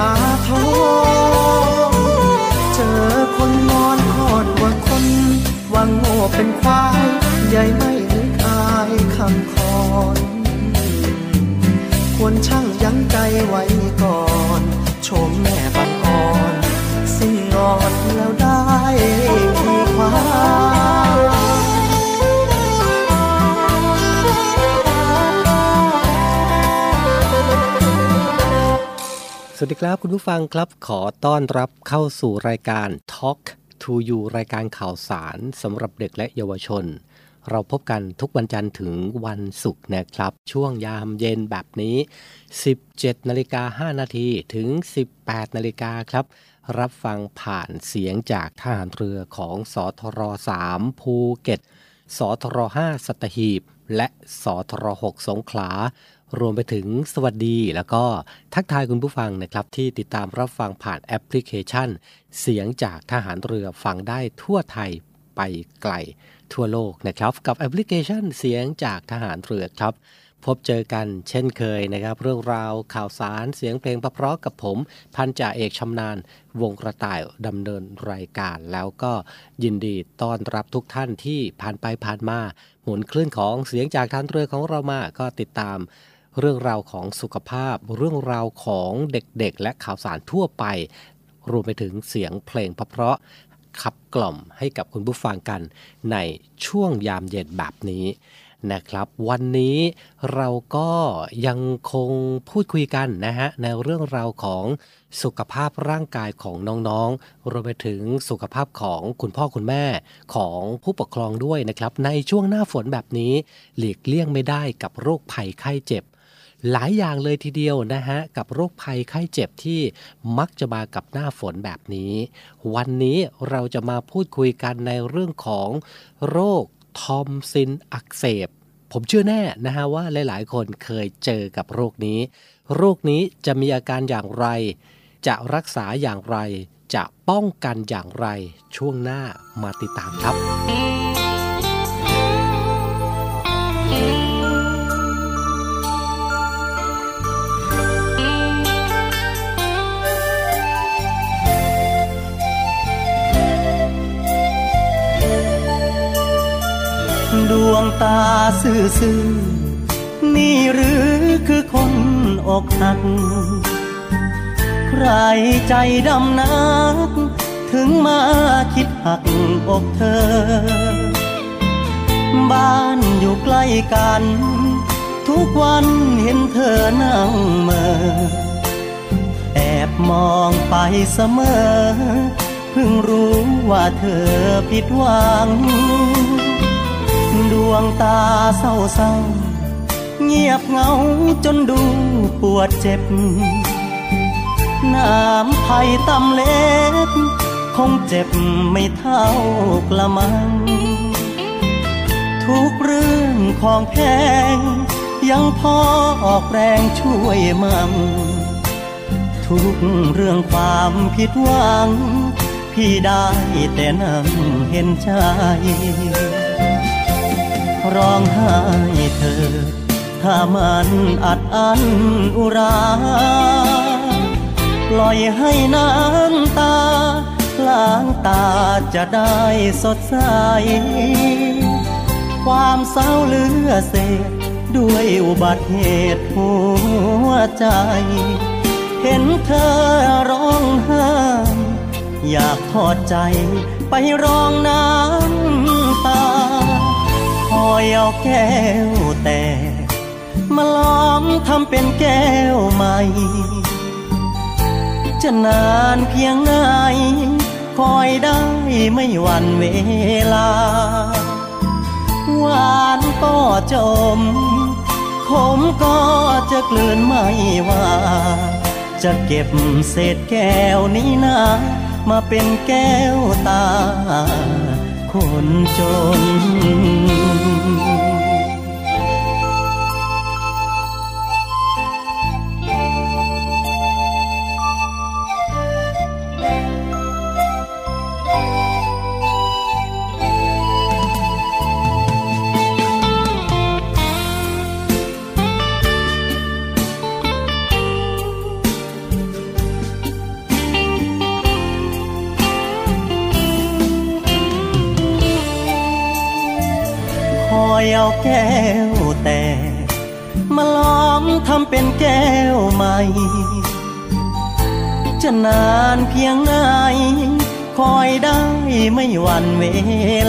อาทองเจอคนนอนคอนว่าคนวังโง่เป็นควายใหญ่ไม่นึกอายคำคอนควรช่างยั้งใจไว้ก่อน ชมแม่บังอ่อนสิ้น สวัสดีครับคุณผู้ฟังครับขอต้อนรับเข้าสู่รายการ Talk to You รายการข่าวสารสำหรับเด็กและเยาวชน เราพบกันทุกวันจันทร์ถึงวันศุกร์นะครับ ช่วงยามเย็นแบบนี้ 17นาฬิกา5นาทีถึง 18นาฬิกาครับ รับฟังผ่านเสียงจากทหารเรือของสทร3ภูเก็ตสทร5สัตหีบ และสทร6สงขลา รวมไปถึงสวัสดีแล้วก็ทักทายคุณผู้ฟังนะครับ ที่ติดตามรับฟังผ่านแอปพลิเคชัน เสียงจากทหารเรือฟังได้ทั่วไทยไปไกลทั่วโลกนะครับ กับแอปพลิเคชันเสียงจากทหารเรือครับ พบเจอกันเช่นเคยนะครับ เรื่องราวข่าวสารเสียงเพลงเพราะๆกับผม พันจ่าเอกชำนาญวงกระต่ายดำเนินรายการ แล้วก็ยินดีต้อนรับทุกท่านที่ผ่านไปผ่านมา หมุนคลื่นของเสียงจากทานเรือของเรามาก็ติดตาม เรื่องราวของสุขภาพ เรื่องราวของเด็กๆ และข่าวสารทั่วไป รวมไปถึงเสียงเพลงเพราะๆขับกล่อมให้กับคุณผู้ฟังกันในช่วงยามเย็นแบบนี้นะครับวันนี้เราก็ยังคงพูดคุยกันนะฮะในเรื่องราวของสุขภาพร่างกายของน้องๆรวมไปถึงสุขภาพของคุณพ่อคุณแม่ของผู้ปกครองด้วยนะครับ ในช่วงหน้าฝนแบบนี้ หลีกเลี่ยงไม่ได้กับโรคภัยไข้เจ็บ หลายอย่างเลยทีเดียวนะฮะ กับโรคภัยไข้เจ็บที่มักจะมากับหน้าฝนแบบนี้ วันนี้เราจะมาพูดคุยกันในเรื่องของโรคทอมซินอักเสบ ผมเชื่อแน่นะฮะว่าหลาย ๆ คนเคยเจอกับโรคนี้ โรคนี้จะมีอาการอย่างไร จะรักษาอย่างไร จะป้องกันอย่างไร ช่วงหน้ามาติดตามครับ ดวงตาซื่อซื่อนี่หรือคือคนอกหัก ใครใจดำนัก ถึงมาคิดหักอกเธอ บ้านอยู่ใกล้กัน ทุกวันเห็นเธอนั่งเมอแอบมองไปเสมอ เพิ่งรู้ว่าเธอผิดหวัง ดวงตาเศร้าเศร้าเงียบเหงาจนดูปวดเจ็บ น้ำไผ่ตำเล็บ คงเจ็บไม่เท่ากละมัง ทุกเรื่องของแพง ยังพอออกแรงช่วยมั่งทุกเรื่องความผิดหวัง พี่ได้แต่นั่งเห็นใจ ร้องไห้เธอ ถ้ามันอัดอั้นอุรา ปล่อยให้น้ำตา ล้างตาจะได้สดใส ความเศร้าเลือเศษ ด้วยอุบัติเหตุหัวใจ เห็นเธอร้องไห้ อยากทอดใจไปร้องน้ำ อยเอาแก้วแต่มาล้อมทำเป็นแก้วใหม่ จะนานเพียงไหนคอยได้ไม่หวันเวลา หวานก็จม ขมก็จะกลืนไม่ว่า จะเก็บเศษแก้วนี้นะ มาเป็นแก้วตา คนจน อยเอาแก้วแต่มาล้อมทำเป็นแก้วใหม่ จะนานเพียงไหนคอยได้ไม่หวันเว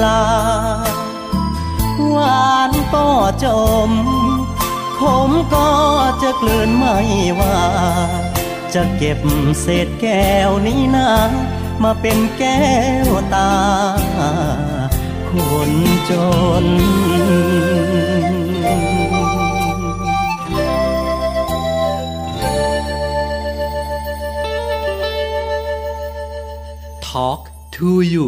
ลา หวานก็จม ขมก็จะกลืนไม่ว่า จะเก็บเศษแก้วนี้นะ มาเป็นแก้วตา คนจน Talk to you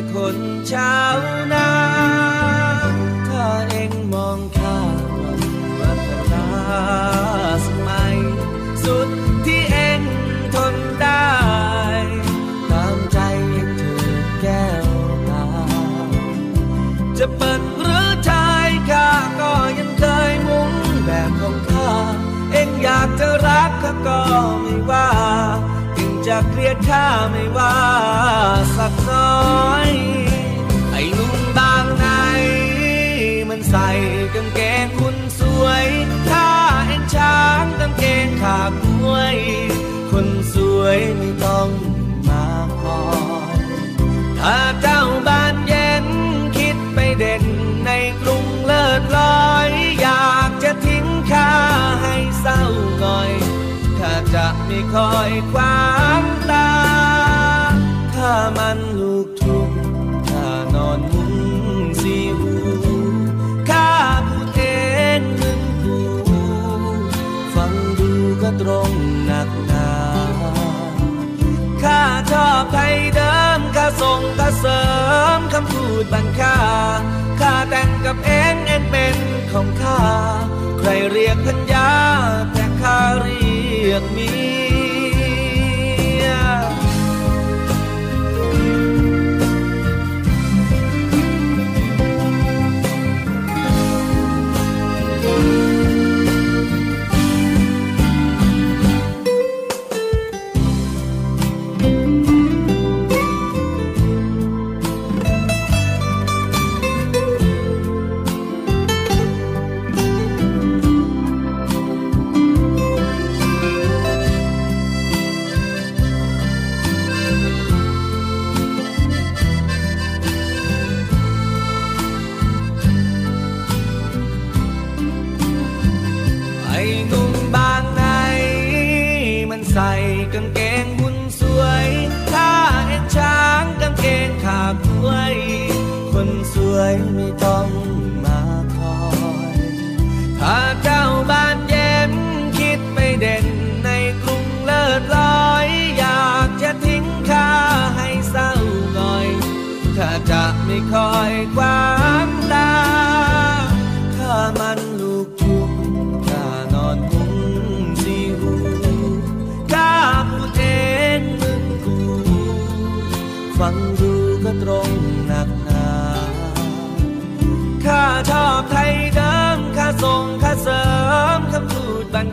เป็นแค่คนชาวน ช้างกางเกงขาดมวย คนสวยไม่ต้องมาคอยถ้าเจ้าบ้านเย็นคิดไปเด่นในกรุงเลิศลอย อยากจะทิ้งข้าให้เศร้าหน่อยข้าจะไม่คอยความตาข้ามันลูกทุ่ อบไทยเดิมข้าส่งข้าเสริมคำพูดบังค่าข้าแต่งกับเองเองเป็นของข้า ใครเรียกพัญญาแต่ข้าเรียกมี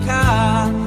ด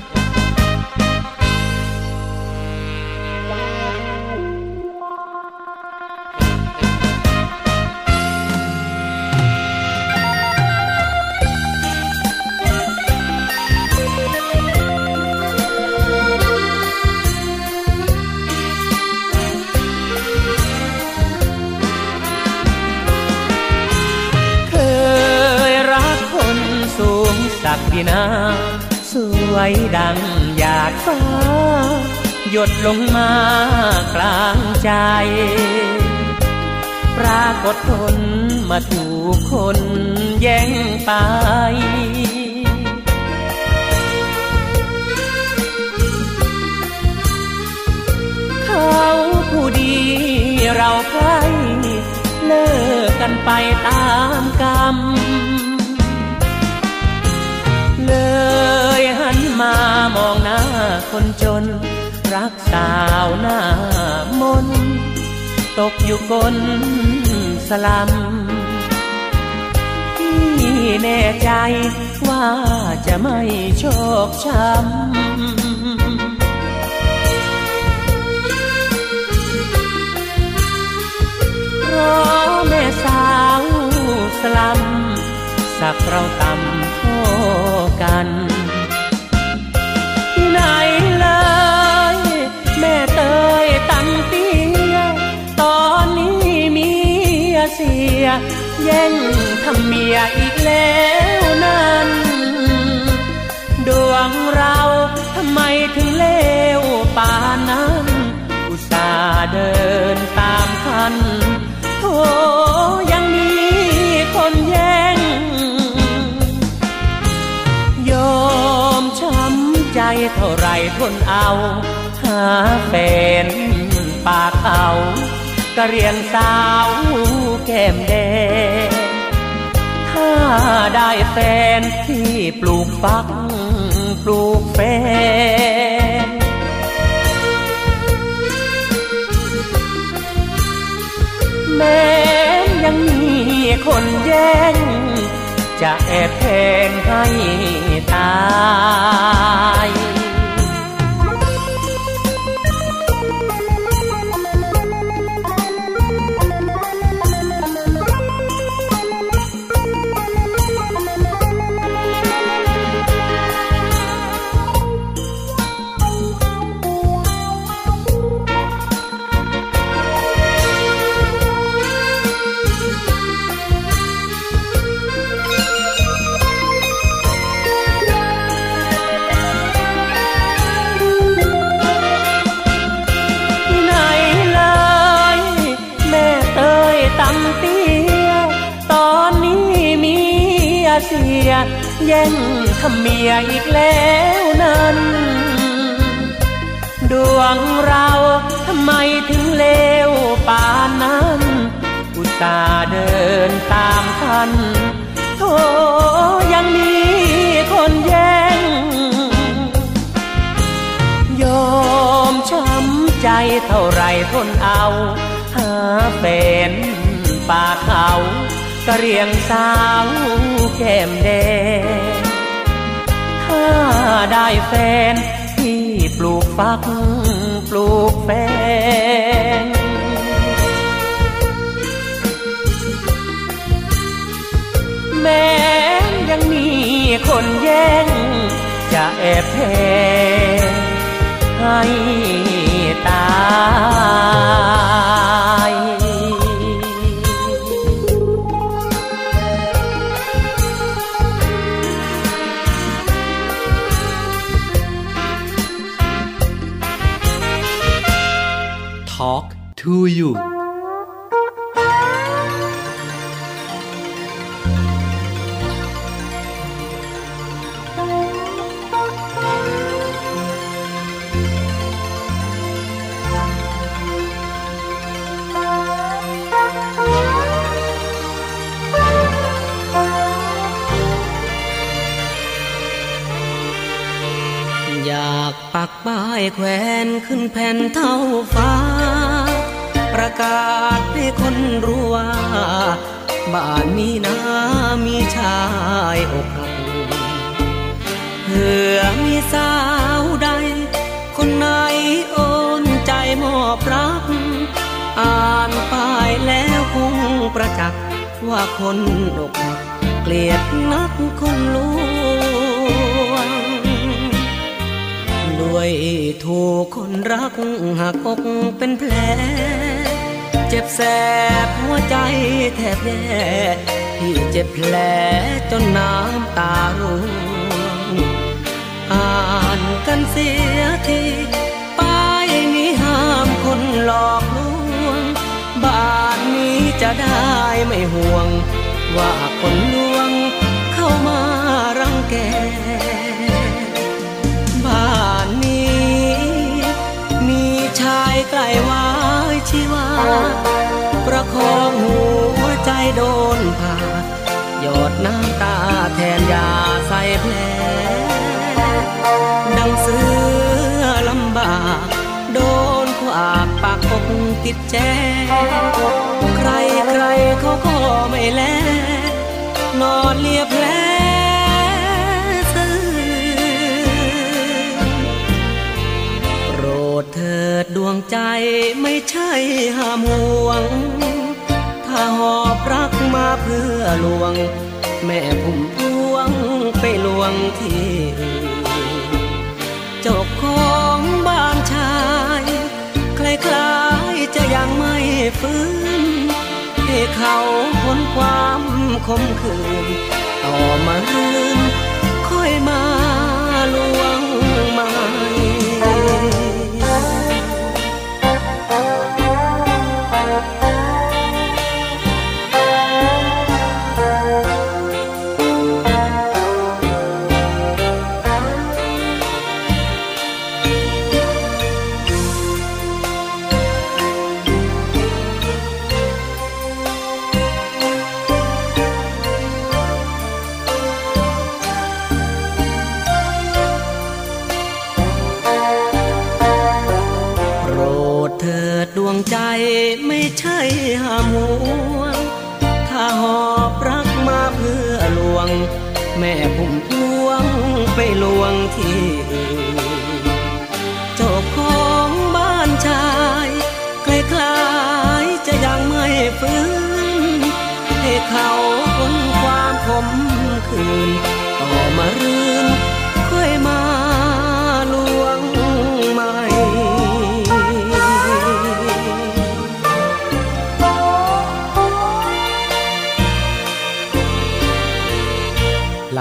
4584 นา สวยดังหยาดฟ้า หยดลงมากลางใจ ปรากฏผลมาถูกคนแย่งไปเขาผู้ดีเราใครเลิกกันไปตามกรรม เลยหันมามองหน้าคนจน รักสาวหน้ามน ตกอยู่กนสลัมที่แน่ใจว่าจะไม่โชคช้ำเพราะแม่สาวสลัม สักเราต่ำโทกันไหนเลยแม่เตยตังเตี้ยตอนนี้มีเสีย แย่งทำเมียอีกแล้วนั้น ดวงเราทำไมถึงเลวป่านนั้น อุตส่าห์เดินตามทันโธยังมีคนแย่ เท่าไรทนเอา หาแฟนปากเอากะเรียนสาวแก้มแดง ถ้าได้แฟนที่ปลูกฟักปลูกแฟนแม้ยังมีคนแย่ง จะแอบแทงให้ตาย เรียงสาวแก้มแดง ถ้าได้แฟนที่ปลูกฟักปลูกแฟนแม้ยังมีคนแย่ง จะแอบแทงให้ตาย แขวนขึ้นแผ่นเท่าฟ้า ประกาศให้คนรู้ว่า บ้านนี้นะมีชายอกหักเผื่อมีสาวใด คนไหนโอนใจมอบรัก อ่านป้ายแล้วคงประจักษ์ว่าคนอกหักเกลียดนักคนลว วยถูกคนรักหักอกเป็นแผล เจ็บแสบหัวใจแทบแย่ที่เจ็บแผลจนน้ำตาร่วงอ่านกันเสียทีป้ายนี้ห้ามคนหลอกลวงบ้านนี้จะได้ไม่ห่วง ว่าคนลวงเข้ามารังแกายใกล้วายชีวา ประคองหัวใจโดนผ่าหยดน้ำตาแทนยาใส่แผล ดังเสือลำบาก โดนขวากปากอกติดแจ ใครใครเขาก็ไม่แล นอนเลียแผล ดดวงใจไม่ใช่ห้ามห่วง ถ้าหอบรักมาเพื่อลวง แม่พุ่มพวงไปลวงที่เจ้าของบ้านชายคล้ายๆจะยังไม่ฟื้น ให้เขาพ้นความคมคืน ต่อมาลืมค่อยมาลวง แม่พุ่มพวงไปลวงที่อื่นเจ้าของบ้านชายคล้ายๆจะยังไม่ฟื้นให้เขาพ้นความขมคืนต่อมารืน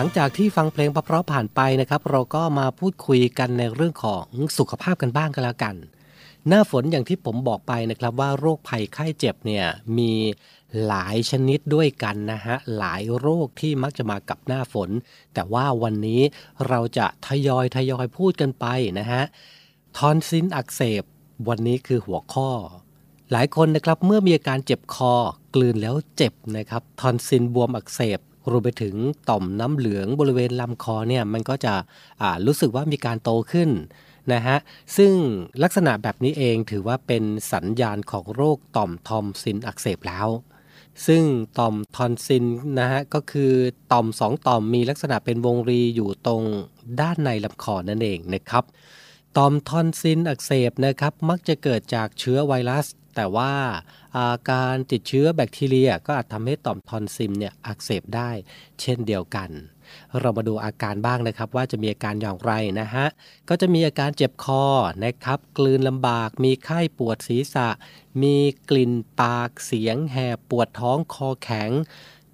ลังจากที่ฟังเพลงเพราะๆผ่านไปนะครับ เราก็มาพูดคุยกันในเรื่องของสุขภาพกันบ้างกันแล้วกัน หน้าฝนอย่างที่ผมบอกไปนะครับว่าโรคภัยไข้เจ็บเนี่ยมีหลายชนิดด้วยกันนะฮะหลายโรคที่มักจะมากับหน้าฝน แต่ว่าวันนี้เราจะทยอยทยอยพูดกันไปนะฮะทอนซิลอักเสบ วันนี้คือหัวข้อ หลายคนนะครับเมื่อมีอาการเจ็บคอกลืนแล้วเจ็บนะครับทอนซิลบวมอักเสบ รวมไปถึงต่อมน้ำเหลืองบริเวณลำคอเนี่ยมันก็จะรู้สึกว่ามีการโตขึ้นนะฮะซึ่งลักษณะแบบนี้เองถือว่าเป็นสัญญาณของโรคต่อมทอนซิลอักเสบแล้ว ซึ่งต่อมทอนซิลนะฮะก็คือต่อมสองต่อมมีลักษณะเป็นวงรีอยู่ตรงด้านในลำคอนั่นเองนะครับต่อมทอนซิลอักเสบนะครับมักจะเกิดจากเชื้อไวรัส แต่ว่าอาการติดเชื้อแบคทีเรียก็อาจทำให้ต่อมทอนซิลเนี่ยอักเสบได้ เช่นเดียวกัน เรามาดูอาการบ้างนะครับ ว่าจะมีอาการอย่างไรนะฮะ ก็จะมีอาการเจ็บคอนะครับ กลืนลำบาก มีไข้ปวดศีรษะ มีกลิ่นปากเสียงแหบปวดท้องคอแข็ง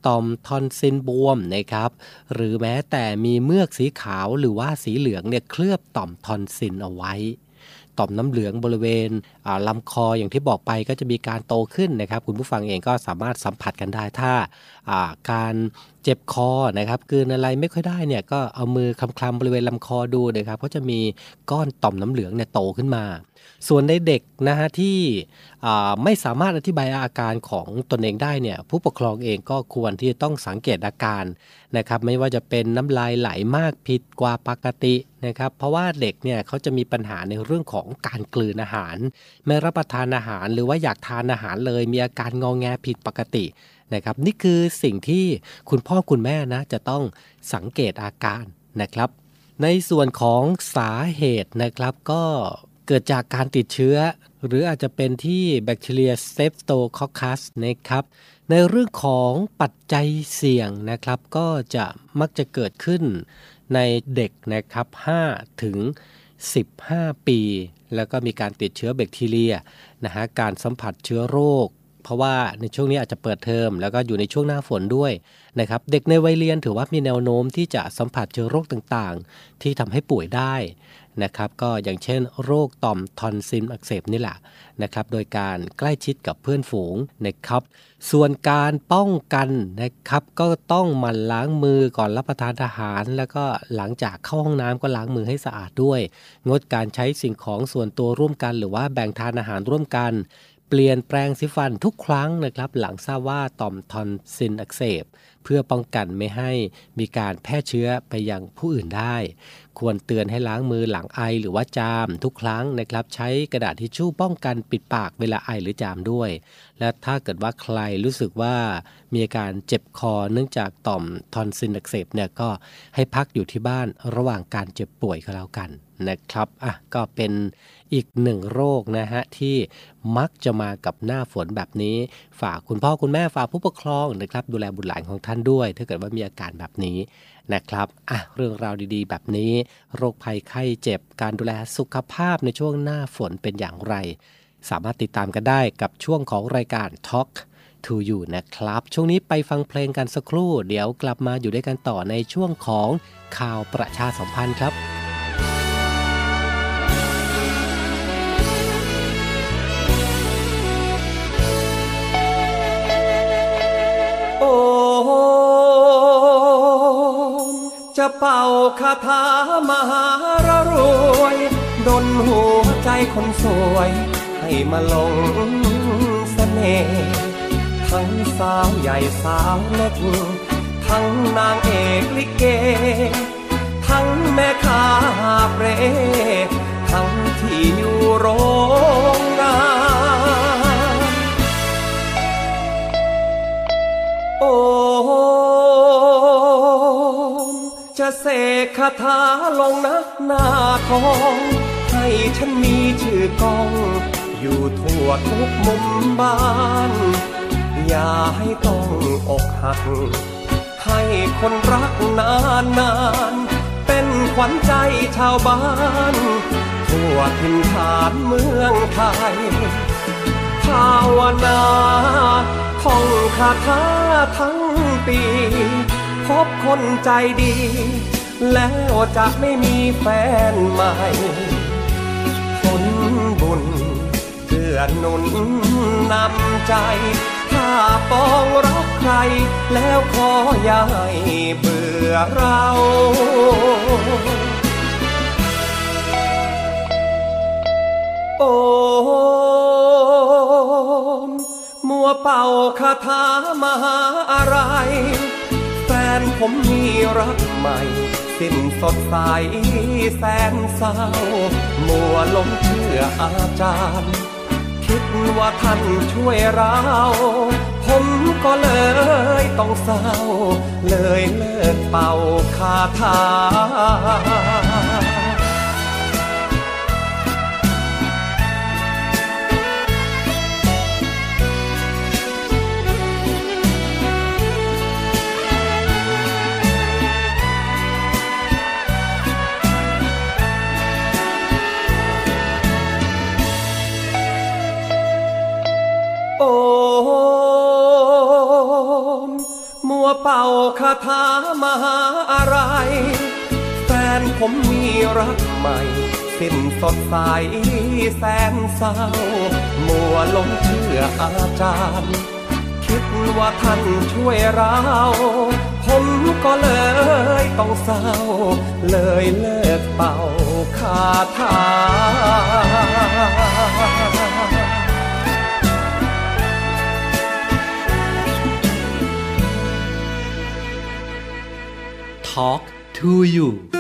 ต่อมทอนซิลบวมนะครับ หรือแม้แต่มีเมือกสีขาวหรือว่าสีเหลืองเนี่ยเคลือบต่อมทอนซิลเอาไว้ ต่อมน้ำเหลืองบริเวณลำลำคออย่างที่บอกไปก็จะมีการโตขึ้นนะครับ คุณผู้ฟังเองก็สามารถสัมผัสกันได้ถ้าการเจ็บคอนะครับกืนอะไรไม่ค่อยได้เนี่ยก็เอามือคลำๆบริเวณลำคอดูนะครับก็จะมีก้อนต่อมน้ำเหลืองเนี่ยโตขึ้นมา ส่วนในเด็กนะฮะที่ไม่สามารถอธิบายอาการของตนเองได้เนี่ยผู้ปกครองเองก็ควรที่จะต้องสังเกตอาการนะครับไม่ว่าจะเป็นน้ำลายไหลมากผิดกว่าปกตินะครับเพราะว่าเด็กเนี่ยเขาจะมีปัญหาในเรื่องของการกลืนอาหาร ไม่รับประทานอาหารหรือว่าอยากทานอาหารเลย มีอาการงอแงผิดปกตินะครับนี่คือสิ่งที่คุณพ่อคุณแม่นะจะต้องสังเกตอาการนะครับในส่วนของสาเหตุนะครับก็ เกิดจากการติดเชื้อ หรืออาจจะเป็นที่แบคทีเรียเซฟโตคอคัสนะครับ ในเรื่องของปัจจัยเสี่ยงนะครับ ก็จะมักจะเกิดขึ้นในเด็กนะครับ5ถึง 15 ปี แล้วก็มีการติดเชื้อแบคทีเรียนะฮะการสัมผัสเชื้อโรคเพราะว่าในช่วงนี้อาจจะเปิดเทอมแล้วก็อยู่ในช่วงหน้าฝนด้วยนะครับเด็กในวัยเรียนถือว่ามีแนวโน้มที่จะสัมผัสเจอโรคต่างๆ ที่ทำให้ป่วยได้ นะครับก็อย่างเช่นโรคต่อมทอนซิลอักเสบนี่แหละนะครับโดยการใกล้ชิดกับเพื่อนฝูงนะครับ ส่วนการป้องกันนะครับก็ต้องหมั่นล้างมือก่อนรับประทานอาหาร แล้วก็หลังจากเข้าห้องน้ำก็ล้างมือให้สะอาดด้วย งดการใช้สิ่งของส่วนตัวร่วมกัน หรือว่าแบ่งทานอาหารร่วมกัน เปลี่ยนแปลงสีฟันทุกครั้งนะครับหลังทราบว่าต่อมทอนซิลอักเสบ พื่อป้องกันไม่ให้มีการแพร่เชื้อไปยังผู้อื่นได้ ควรเตือนให้ล้างมือหลังไอหรือว่าจามทุกครั้งนะครับ ใช้กระดาษทิชชู่ป้องกันปิดปากเวลาไอหรือจามด้วย และถ้าเกิดว่าใครรู้สึกว่ามีอาการเจ็บคอเนื่องจากต่อมทอนซิลอักเสบเนี่ยก็ให้พักอยู่ที่บ้านระหว่างการเจ็บป่วยก็แล้วกัน นะครับอะก็เป็นอีกหนึ่งโรคนะฮะที่มักจะมากับหน้าฝนแบบนี้ ฝากคุณพ่อคุณแม่ฝากผู้ปกครองนะครับ ดูแลบุตรหลานของท่านด้วย ถ้าเกิดว่ามีอาการแบบนี้นะครับอะเรื่องราวดีๆ แบบนี้ โรคภัยไข้เจ็บการดูแลสุขภาพในช่วงหน้าฝนเป็นอย่างไร สามารถติดตามกันได้กับช่วงของรายการ Talk to You นะครับ ช่วงนี้ไปฟังเพลงกันสักครู่ เดี๋ยวกลับมาอยู่ด้วยกันต่อในช่วงของข่าวประชาสัมพันธ์ครับ จะเป่าคาถามหารรวย ดนหัวใจคนสวย ให้มาลงเสน่ห์ทั้งสาวใหญ่สาวเล็ก ทั้งนางเอกลิเก ทั้งแม่ค้าเปรทั้งที่อยู่โรง เสกคาถาลงนักหน้าของ ให้ฉันมีชื่อกอง อยู่ทั่วทุกมุมบ้าน อย่าให้ต้องอกหัก ให้คนรักนานนานเป็นขวัญใจชาวบ้าน ทั่วถิ่นฐานเมืองไทย ภาวนาท่องคาถาทั้งปี พบคนใจดี แล้วจะไม่มีแฟนใหม่ผลบุญเกื้อหนุนนำใจ ถ้าปองรักใคร แล้วขออย่าให้เบื่อเราโอ้มัวเป่าคาถามหาอะไร นผมมีรักใหม่ สิ้นสดใสแสนเศร้า มัวลงเชื่ออาจารย์ คิดว่าท่านช่วยเรา ผมก็เลยต้องเศร้า เลยเลิกเป่าคาถา วเป่าคาถามหาอะไรแฟนผมมีรักใหม่ สิ้นสดใสแสนเศร้า มัวลงเชื่ออาจารย์ คิดว่าท่านช่วยเรา ผมก็เลยต้องเศร้า เลยเลิกเป่าคาถา Talk to You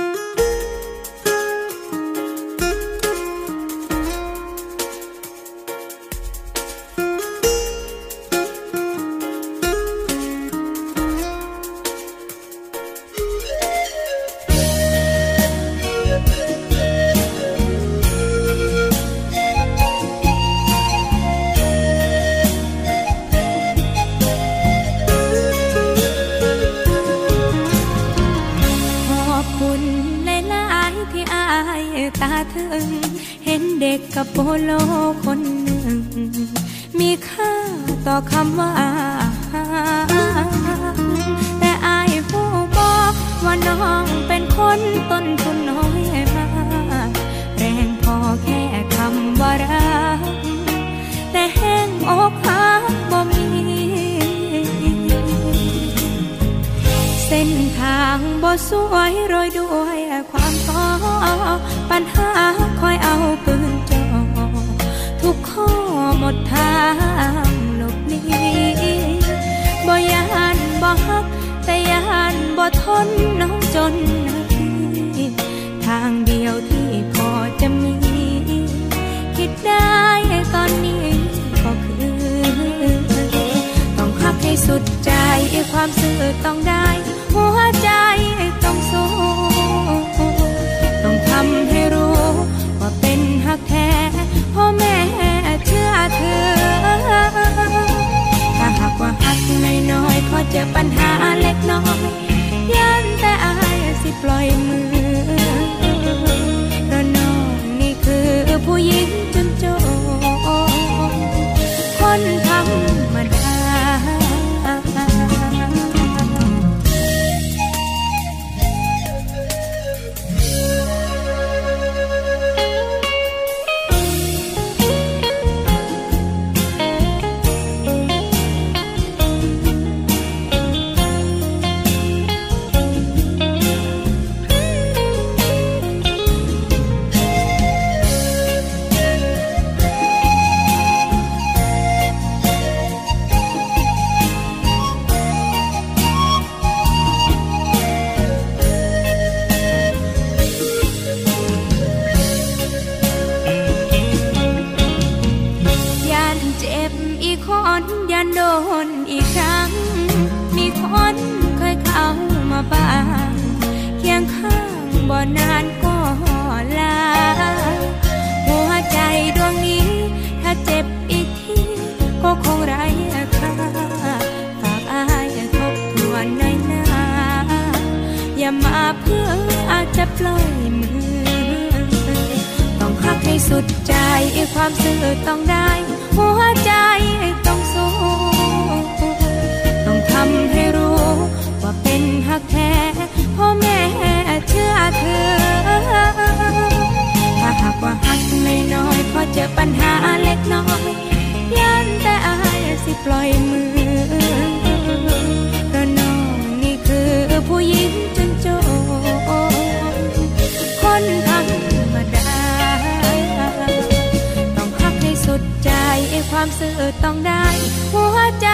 ต้องได้ หัวใจ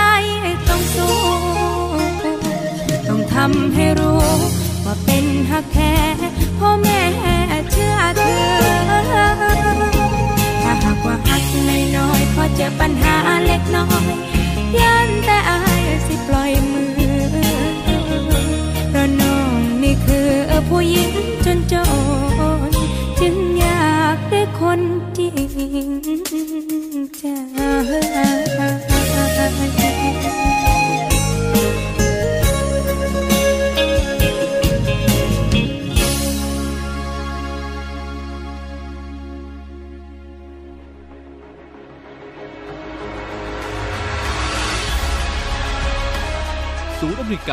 ต้องสู้ ต้องทำให้รู้ ว่าเป็นฮักแท้พ่อแม่เชื่อเธอ ถ้าหากว่าฮักน้อยๆขอเจอปัญหาเล็กน้อยยันแต่อายสิปล่อยมือเพราะน้องนี่คือผู้หญิง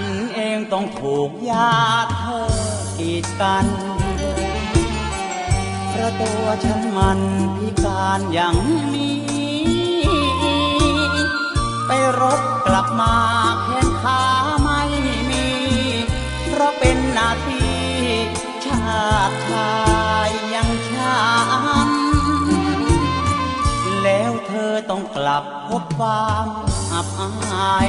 นเองต้องถูกญาติเธอกีดกันเพราะตัวฉันมันพิการอย่างนี้ ไปรบกลับมาแขนขาไม่มี เพราะเป็นหน้าที่ชาติชายยังฉันแล้วเธอต้องกลับพบความอับอาย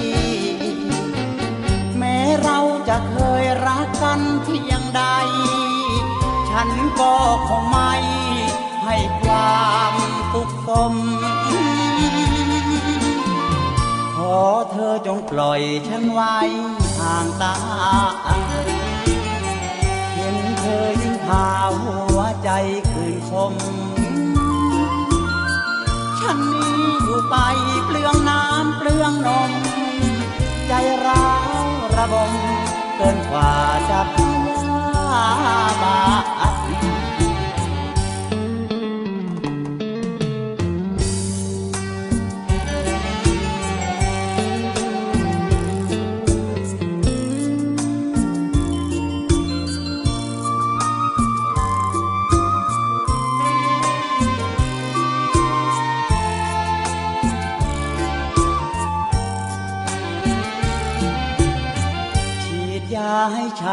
เราจะเคยรักกันเพียงใด ฉันก็คงไม่ให้ความสุกขสม ขอเธอจงปล่อยฉันไว้ห่างตา เห็นเธอยิ่งพาหัวใจคืนคม ฉันนี้อยู่ไปเปลืองน้ำเปลืองนมใจร้าว ระบมเกินกว่าจะพยาบา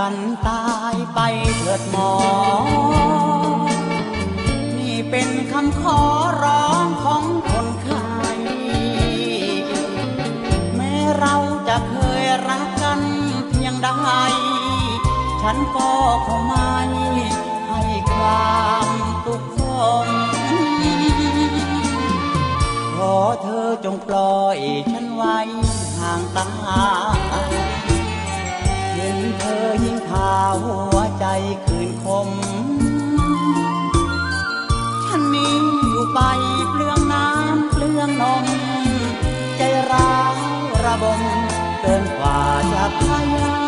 ันตายไปเถิดหมอ นี่เป็นคำขอร้องของคนไข้แม้เราจะเคยรักกันเพียงใด ฉันก็คงไม่ให้ความตุกทนขอเธอจงปล่อยฉันไว้ห่างตา พาหัวใจคืนคม ฉันนี้อยู่ไปเปลืองน้ำเปลืองนม ใจร้าวระบมเกินกว่าจะพยา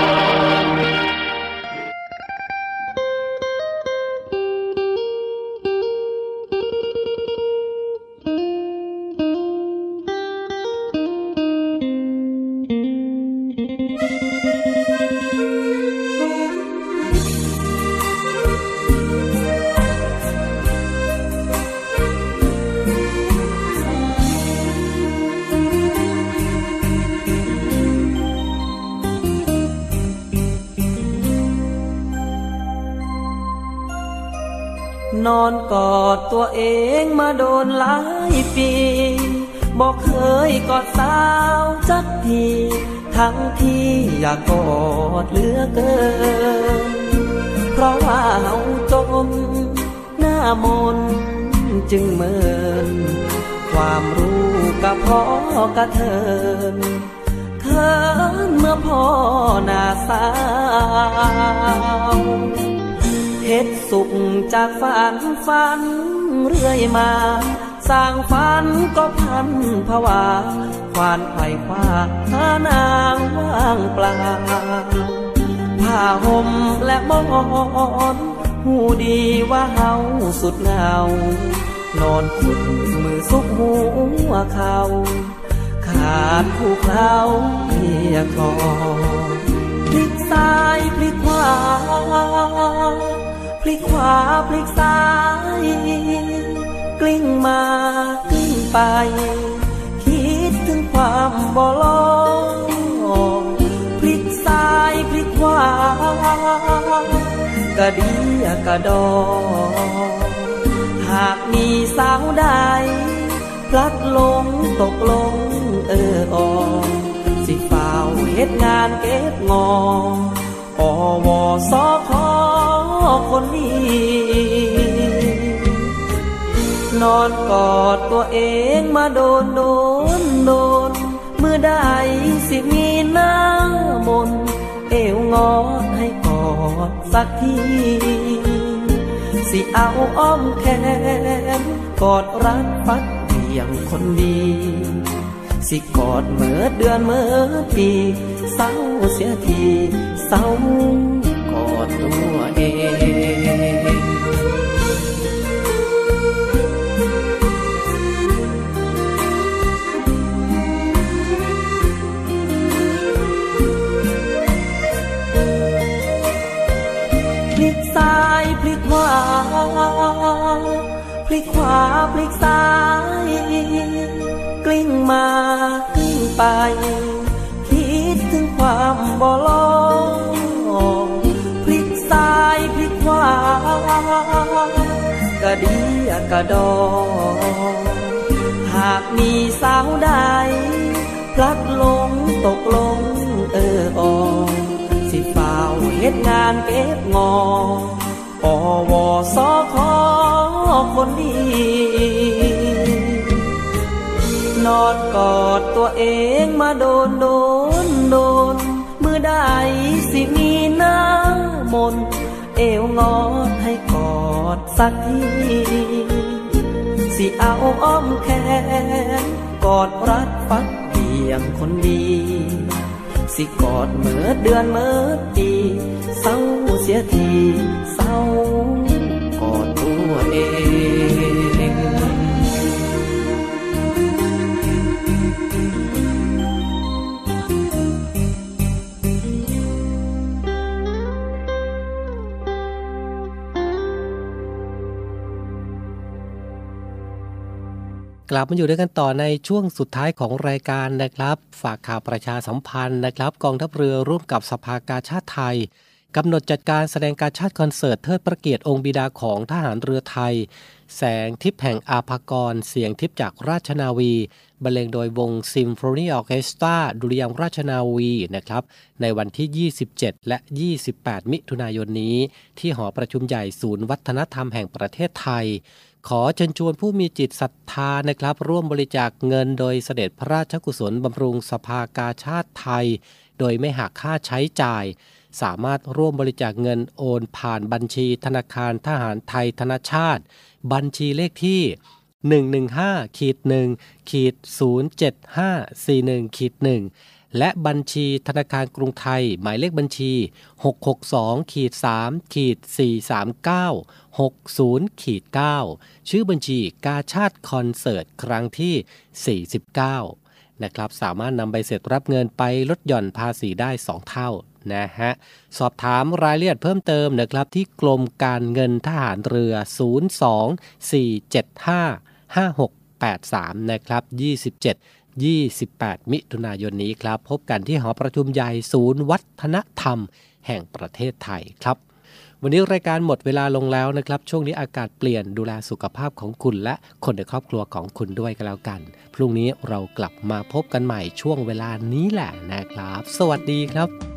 เคยกอดสาวจักทีทั้งที่อยากกอดเหลือเกิน เพราะว่าเฮาจมหน้ามนจึงเมิน ความรู้กับพ่อกระเทินเคินเมื่อพ่อหน้าสาวเฮ็ดสุขจากฝันฝันเรื่อยมา สร้างฝันก็พันภาวาควานไขว่คว้าหานางว่างเปล่าผ้าห่มและมอนหูดีว่าเฮาสุดเงานอนขุดมือซุกหัวเขาขาดผู้เคล้าเพียคอพลิกซ้ายพลิกขวา พลิกขวาพลิกซ้าย กลิ้งมากลิ้งไป คิดถึงความบ่ลงพลิกซ้ายพลิกขวากระดีกระดอ หากมีสาวใด พลัดลงตกลงเอออสิฝ่าวเฮ็ดงานเก็บงออวสคคนนี้ นอนกอดตัวเองมาโดนโดนโดนเมื่อได้สิมีหน้ามน เอวงอดให้กอดสักที สิเอาอ้อมแขนกอดรักฟัดเพียงคนดี สิกอดเมื่อเดือนเมื่อปีเศร้าเสียทีเศร้ากอดตัวเอง พลิ้งมากลิ้งไป คิดถึงความบ่ลองพลิกซ้ายพลิกขวากระดีกระดอหากมีสาวใดพลัดลงตกลงเอออสิฝ่าวเฮ็ดงานเก็บงอปวสอคคนดี นอนกอดตัวเองมาโดนโดนโดน มือใดสิมีน้ำมน เอวงอดให้กอดสักทีสิเอาอ้อมแขนกอดรัดฟักเบียงคนดี สิกอดเมื่อเดือนเมื่อปีเศร้าเสียทีเศร้ากอดตัวเอง กลับมาอยู่ด้วยกันต่อในช่วงสุดท้ายของรายการนะครับ ฝากข่าวประชาสัมพันธ์นะครับ กองทัพเรือร่วมกับสภากาชาติไทยกำหนดจัดการแสดงการชาติคอนเสิร์ตเทิดพระเกียรติองค์บิดาของทหารเรือไทย แสงทิพย์แห่งอาภากร เสียงทิพย์จากราชนาวีบรรเลงโดยวงซิมโฟนีออเคสตราดุริยางราชนาวีนะครับ ในวันที่ 27 และ 28 มิถุนายนนี้ ที่หอประชุมใหญ่ศูนย์วัฒนธรรมแห่งประเทศไทย ขอเชิญชวนผู้มีจิตศรัทธานะครับ ร่วมบริจาคเงินโดยเสด็จพระราชกุศลบำรุงสภากาชาติไทย โดยไม่หักค่าใช้จ่าย สามารถร่วมบริจาคเงินโอนผ่านบัญชีธนาคารทหารไทยธนชาติ บัญชีเลขที่ 115ขีด1ขีด07541ขีด1และบัญชีธนาคารกรุงไทยหมายเลขบัญชี 662ขีด3ขีด439 60ขีด9ชื่อบัญชีกาชาติคอนเสิร์ตครั้งที่ 49 นะครับ สามารถนำใบเสร็จรับเงินไปลดหย่อนภาษีได้ 2 เท่านะฮะ สอบถามรายละเอียดเพิ่มเติมนะครับ ที่กรมการเงินทหารเรือ 02-475-5683 นะครับ 27 28 มิถุนายนนี้ครับ พบกันที่หอประชุมใหญ่ศูนย์วัฒนธรรมแห่งประเทศไทยครับ วันนี้รายการหมดเวลาลงแล้วนะครับ ช่วงนี้อากาศเปลี่ยนดูแลสุขภาพของคุณและคนในครอบครัวของคุณด้วยกันแล้วกัน พรุ่งนี้เรากลับมาพบกันใหม่ช่วงเวลานี้แหละนะครับ สวัสดีครับ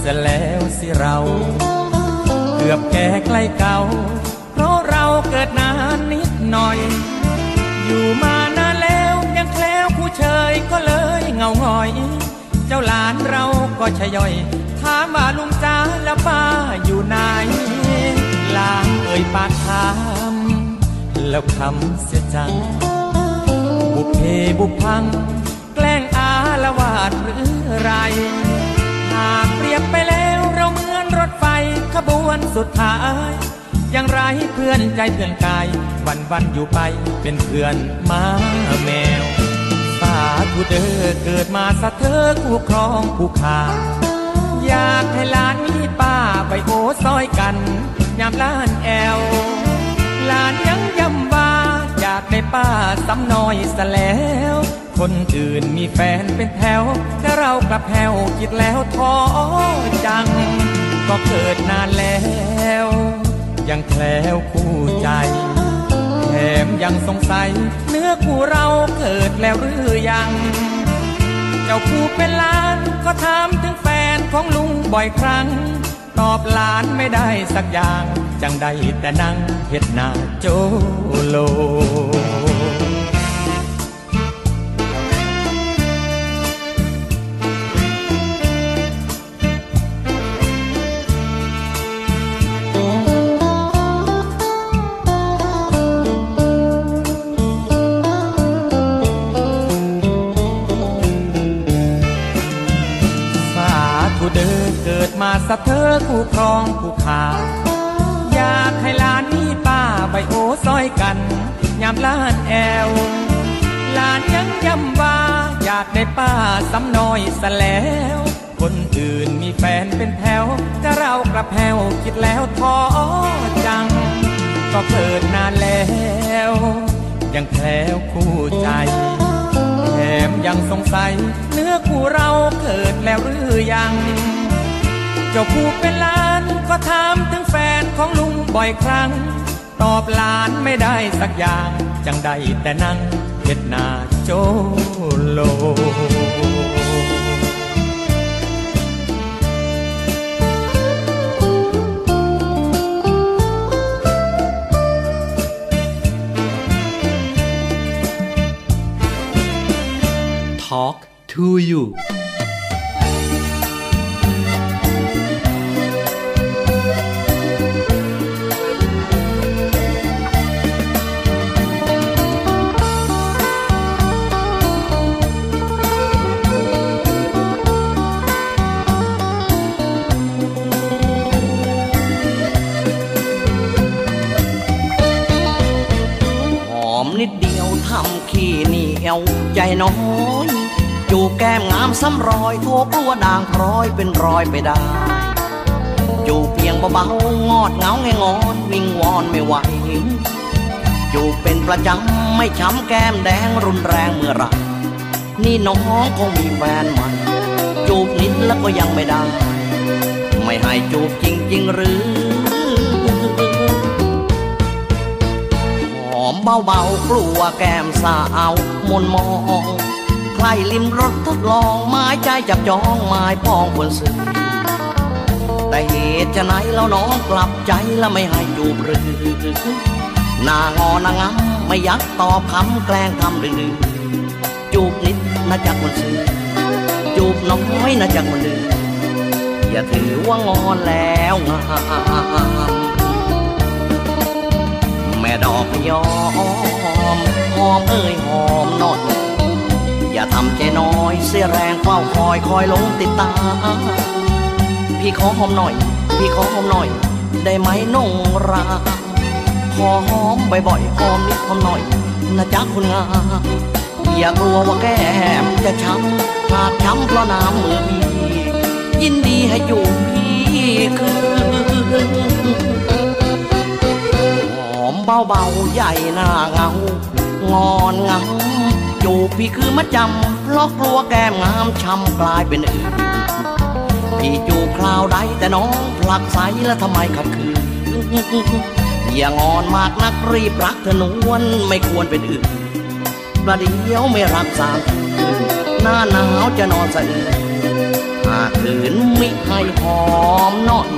เสแล้วสิเรา เกือบแก่ใกล้เก่า เพราะเราเกิดนานนิดหน่อย อยู่มานานแล้วยังแคล้วผู้เชยก็เลยเงาหงอย เจ้าหลานเราก็ชะย่อย ถามว่าลุงจ้าแล้วป้าอยู่ไหนลางเอ่ยปากถามแล้วคำเสียจังบุพเพบุพัง ดหรือไร หากเปรียบไปแล้วเราเหมือนรถไฟขบวนสุดท้าย ยังไรเพื่อนใจเพื่อนกาย วันวันอยู่ไปเป็นเพื่อนมาแมว สาธุเด้อเกิดมาสะเธอคู่ครองผู้ขาอยากให้หลานมีป้าไปโอซอยกันยามล้านแอวหลานยังยำว่าอยากได้ป้าซ้ำน้อยซะแล้ว คนอื่นมีแฟนเป็นแถว แต่เรากลับแผวคิดแล้วท้อจัง ก็เกิดนานแล้ว ยังแคล้วคู่ใจแถมยังสงสัย เนื้อคู่เราเกิดแล้วหรือยัง เจ้าคู่เป็นหล้านก็ถามถึงแฟนของลุงบ่อยครั้ง ตอบหลานไม่ได้สักอย่าง จังได้แต่นั่งเฮ็ดหน้าโจโล มาสะเธอคู่ครองคู่ขาอยากให้หลานมีป้าไปโอซอยกัน ยามล้านแอวลานยังย้ำว่า อยากได้ป้าซ้ำน้อยซะแล้ว คนอื่นมีแฟนเป็นแถวจะเรากระแผ่วคิดแล้วท้อจัง ก็เกิดนานแล้ว ยังแคล้วคู่ใจแถมยังสงสัย เนื้อคู่เราเกิดแล้วหรือยัง เจ้าคู่เป็นหลานก็ถามถึงแฟนของลุงบ่อยครั้ง ตอบหลานไม่ได้สักอย่าง จังไดแต่นั่งเฮ็ดหน้าโจโล Talk to you ใจน้อยจูบแก้มงามซ้ำรอยโทกลัวด่างพร้อยเป็นรอยไปได้จูบเพียงเบาๆงอดเงาไงงอนวิงวอนไม่ไหวจูบเป็นประจำไม่ช้ำแก้มแดงรุนแรงเมื่อไรนี่น้องคงมีแฟนใหม่จูบนิดแล้วก็ยังไม่ได้ไม่ให้จูบจริงๆหรือ เบาๆกลัวแก้มสาวมนมองใครลิมรสทดลองไม้ใจจับจองไม้ปองบนสื่อแต่เหตุจะไหนแล้วน้องกลับใจแล้วไม่ให้จูบหรือหนางอนางงำไม่ยักตอบคำแกล้งทำดื้อจูบนิดนะจักมันซื้อจูบน้อยนะจักมันดื้ออย่าถือว่างอนแล้วงาม ม่ดอกยอมหอมเอ้ยหอมนอยอย่าทำใจน้อยเสียแรงเฝ้าคอยคอยหลงติดตาม พี่ขอหอมหน่อย พี่ขอหอมหน่อย ได้ไหมนงราขอหอมบ่อยๆหอมนิดหอมหน่อยนะจ๊ะคุณงามอย่ากลัวว่าแก้มจะช้ำหากช้ำเพราะน้ำมือพี่ยินดีให้อยู่พี่คืน เบาๆ ใหญ่หน้าเงางอนเงาจูบพี่คือมัดจำเพราะกลัวแก้มงามช้ำกลายเป็นอื่นพี่จูบคราวใดแต่น้องผลักใสแล้วทำไมขัดขืนอย่างอนมากนักรีบรักเธอนวลไม่ควรเป็นอื่นประเดี๋ยวไม่รักสามหน้าหนาวจะนอนสะอื้นหากคืนมิให้หอมน่อย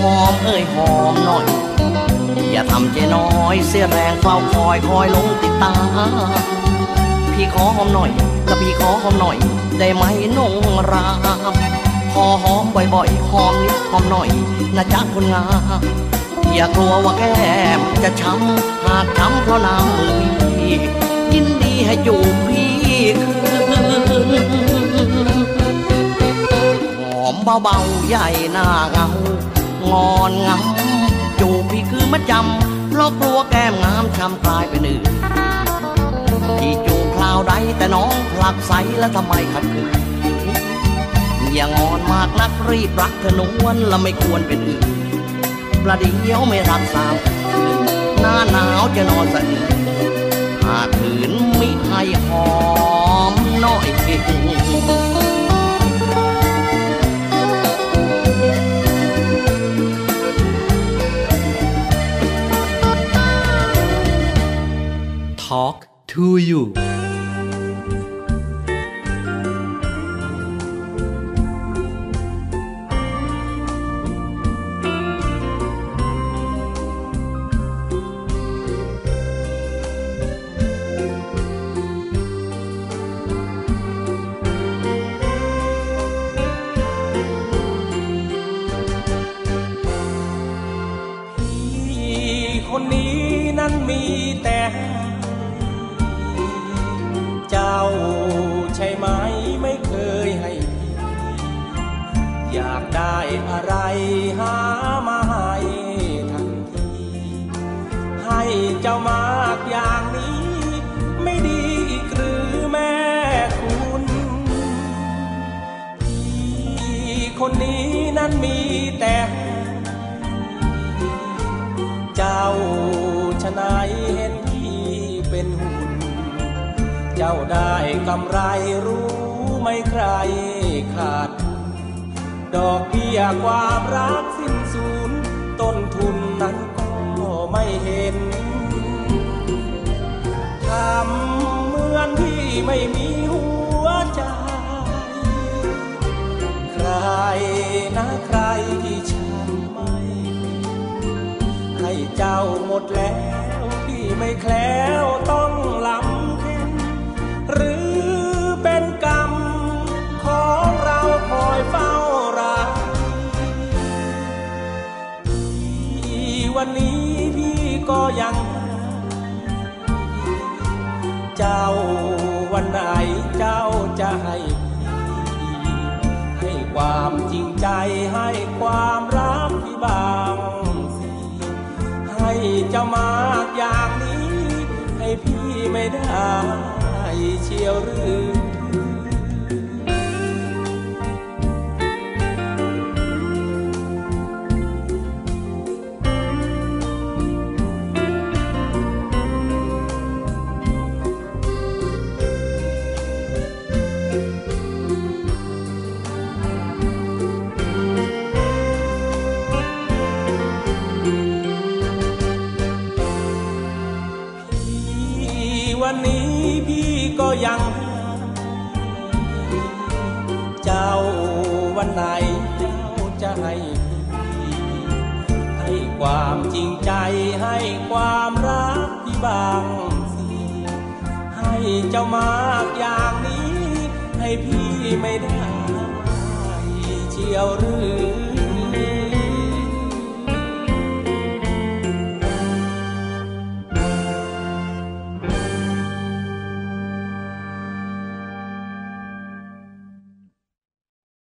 หอมเอ้ยหอมหน่อย อย่าทำใจน้อยเสียแรงเฝ้าคอยคอยลงติดตามพี่ขอหอมหน่อยกับพี่ขอหอมหน่อย ได้ไหมนงรามพอหอมบ่อยๆหอมนิดหอมหน่อยนะจ๊ะคนงามอย่ากลัวว่าแก้มจะช้ำหากช้ำเพราะน้ำมือพี่ยินดีให้จูบพี่คืนหอ มเบาๆ ใหญ่หน้าเงางอนงาจูบพี่คือมัดจำเพราะกลัวแก้มงามช้ำกลายเป็นอื่นที่จูบคราวใดแต่น้องผลักใสแล้วทำไมขัดขืนอย่างอนมากนักรีบรักเธอนวลและไม่ควรเป็นอื่นประเดี๋ยวไม่รักสามหน้าหนาวจะนอนสะอื้นหากขืนมิให้หอมน่อย Talk to you จ้าได้กำไรรู้ไม่ใครขาด ดอกเบี้ยความรักสิ้นสูญต้นทุนนั้นก็ไม่เห็นทำเหมือนพี่ไม่มีหัวใจ ใครนะใครที่ฉันไม่ให้เจ้าหมดแล้วพี่ไม่แคล้วต้อง ไหนเจ้าจะให้พี่ให้ความจริงใจให้ความรักที่บางสิให้เจ้ามากอย่างนี้ ให้พี่ไม่ได้เชียวหรือ ไหนเจ้าจะให้พี่ให้ความจริงใจให้ความรักที่บางสิให้เจ้ามากอย่างนี้ ให้พี่ไม่ได้เชียวหรือ